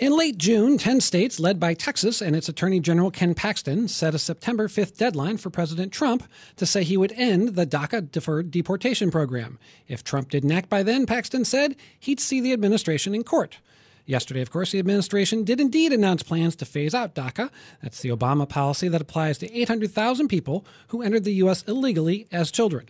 In late June, 10 states, led by Texas and its Attorney General Ken Paxton, set a September 5th deadline for President Trump to say he would end the DACA deferred deportation program. If Trump didn't act by then, Paxton said, he'd see the administration in court. Yesterday, of course, the administration did indeed announce plans to phase out DACA. That's the Obama policy that applies to 800,000 people who entered the U.S. illegally as children.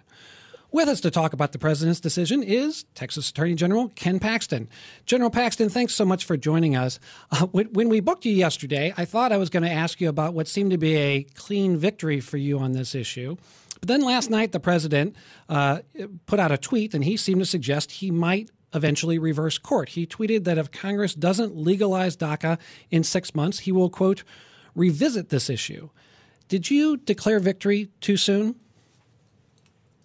With us to talk about the president's decision is Texas Attorney General Ken Paxton. General Paxton, thanks so much for joining us. Uh, when we booked you yesterday, I thought I was going to ask you about what seemed to be a clean victory for you on this issue. But then last night, the president uh, put out a tweet, and he seemed to suggest he might eventually reverse court. He tweeted that if Congress doesn't legalize DACA in six months, he will, quote, revisit this issue. Did you declare victory too soon?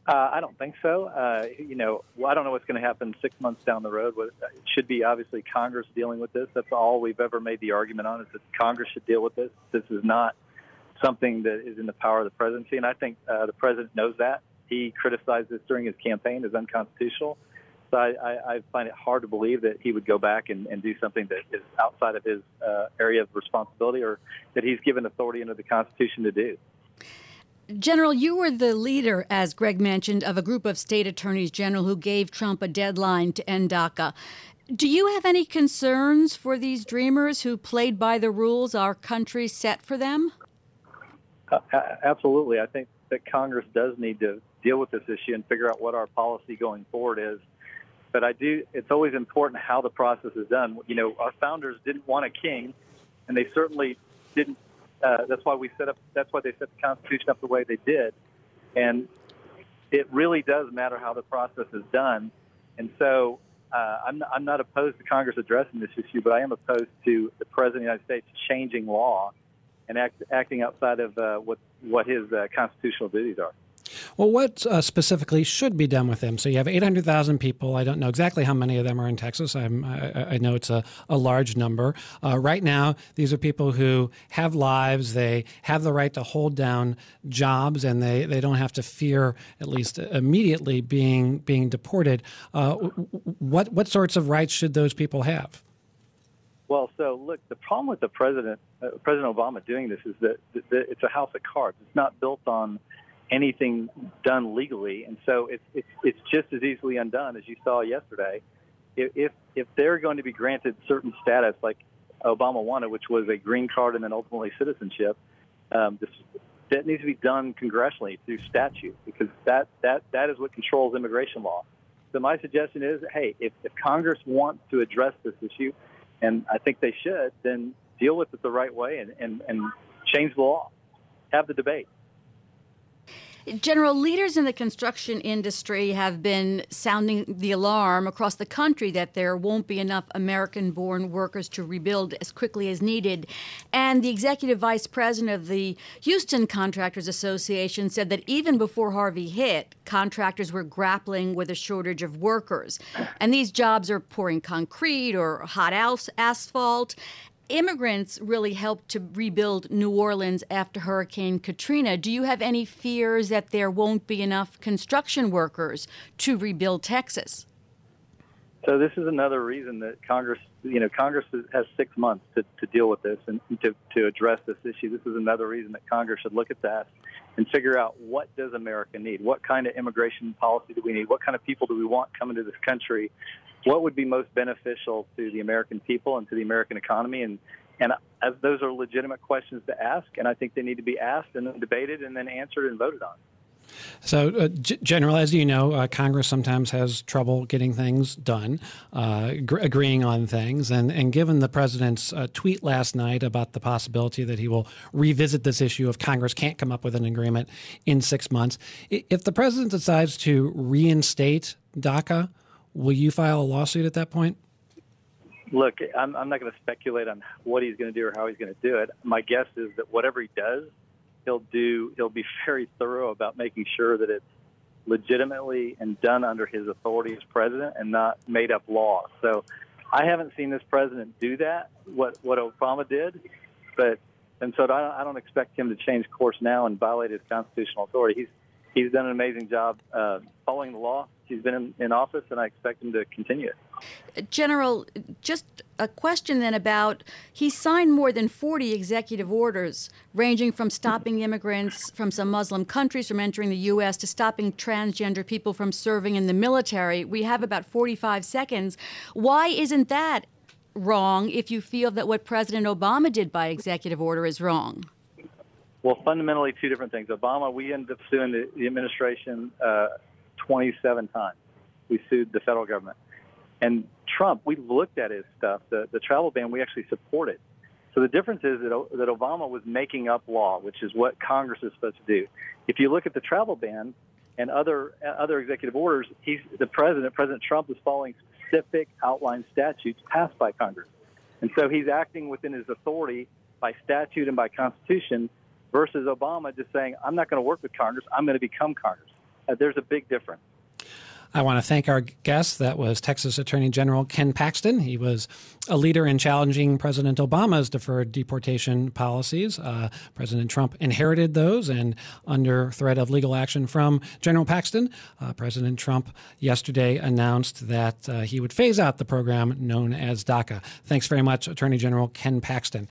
Uh, I don't think so. Uh, you know, well, I don't know what's going to happen six months down the road. It should be obviously Congress dealing with this. That's all we've ever made the argument on is that Congress should deal with this. This is not something that is in the power of the presidency, and I think uh, the president knows that. He criticized this during his campaign as unconstitutional. So I, I, I find it hard to believe that he would go back and, and do something that is outside of his uh, area of responsibility or that he's given authority under the Constitution to do. General, you were the leader, as Greg mentioned, of a group of state attorneys general who gave Trump a deadline to end DACA. Do you have any concerns for these dreamers who played by the rules our country set for them? Uh, absolutely. I think that Congress does need to deal with this issue and figure out what our policy going forward is. But I do, it's always important how the process is done. You know, our founders didn't want a king, and they certainly didn't uh, that's why we set up. That's why they set the Constitution up the way they did, and it really does matter how the process is done. And so, uh, I'm not, I'm not opposed to Congress addressing this issue, but I am opposed to the President of the United States changing law and act, acting outside of uh, what what his uh, constitutional duties are. Well, what uh, specifically should be done with them? So you have 800,000 people. I don't know exactly how many of them are in Texas. I, I know it's a, a large number. Uh, right now, these are people who have lives. They have the right to hold down jobs, and they, they don't have to fear, at least immediately, being being deported. Uh, what what sorts of rights should those people have? Well, so look, the problem with the president, uh, President Obama, doing this is that, that it's a house of cards. It's not built on anything done legally, and so it's it's, it's just as easily undone as you saw yesterday. If if they're going to be granted certain status, like Obama wanted, which was a green card and then ultimately citizenship, um, this, that needs to be done congressionally through statute because that that that is what controls immigration law. So my suggestion is, hey, if, if Congress wants to address this issue, and I think they should, then deal with it the right way and, and, and change the law. Have the debate. General, leaders in the construction industry have been sounding the alarm across the country that there won't be enough American born workers to rebuild as quickly as needed. And the executive vice president of the Houston Contractors Association said that even before Harvey hit, contractors were grappling with a shortage of workers. And these jobs are pouring concrete or hot asphalt immigrants really helped to rebuild New Orleans after Hurricane Katrina. Do you have any fears that there won't be enough construction workers to rebuild Texas? So this is another reason that Congress, you know, Congress has six months to, to deal with this and to, to address this issue. This is another reason that Congress should look at that and figure out what does America need? What kind of immigration policy do we need? What kind of people do we want coming to this country what would be most beneficial to the American people and to the American economy? And and those are legitimate questions to ask, and I think they need to be asked and then debated and then answered and voted on. So, uh, G- General, as you know, uh, Congress sometimes has trouble getting things done, uh, gr- agreeing on things. And, and given the president's uh, tweet last night about the possibility that he will revisit this issue if Congress can't come up with an agreement in six months, if the president decides to reinstate DACA, Will you file a lawsuit at that point? Look, I'm, I'm not going to speculate on what he's going to do or how he's going to do it. My guess is that whatever he does, he'll do. He'll be very thorough about making sure that it's legitimately and done under his authority as president and not made up law. So, I haven't seen this president do that. What what Obama did, but and so I don't, I don't expect him to change course now and violate his constitutional authority. He's he's done an amazing job uh, following the law. He's been in, in office, and I expect him to continue it. General, just a question then about he signed more than 40 executive orders, ranging from stopping immigrants from some Muslim countries from entering the U.S. to stopping transgender people from serving in the military. We have about 45 seconds. Why isn't that wrong if you feel that what President Obama did by executive order is wrong? Well, fundamentally, two different things. Obama, we ended up suing the, the administration uh, 27 times. We sued the federal government. And Trump, we looked at his stuff, the, the travel ban, we actually supported. So the difference is that, that Obama was making up law, which is what Congress is supposed to do. If you look at the travel ban and other other executive orders, he's the president, President Trump, is following specific outlined statutes passed by Congress, and so he's acting within his authority by statute and by Constitution, versus Obama just saying, "I'm not going to work with Congress. I'm going to become Congress." Uh, there's a big difference. I want to thank our guest. That was Texas Attorney General Ken Paxton. He was a leader in challenging President Obama's deferred deportation policies. Uh, President Trump inherited those, and under threat of legal action from General Paxton, uh, President Trump yesterday announced that uh, he would phase out the program known as DACA. Thanks very much, Attorney General Ken Paxton.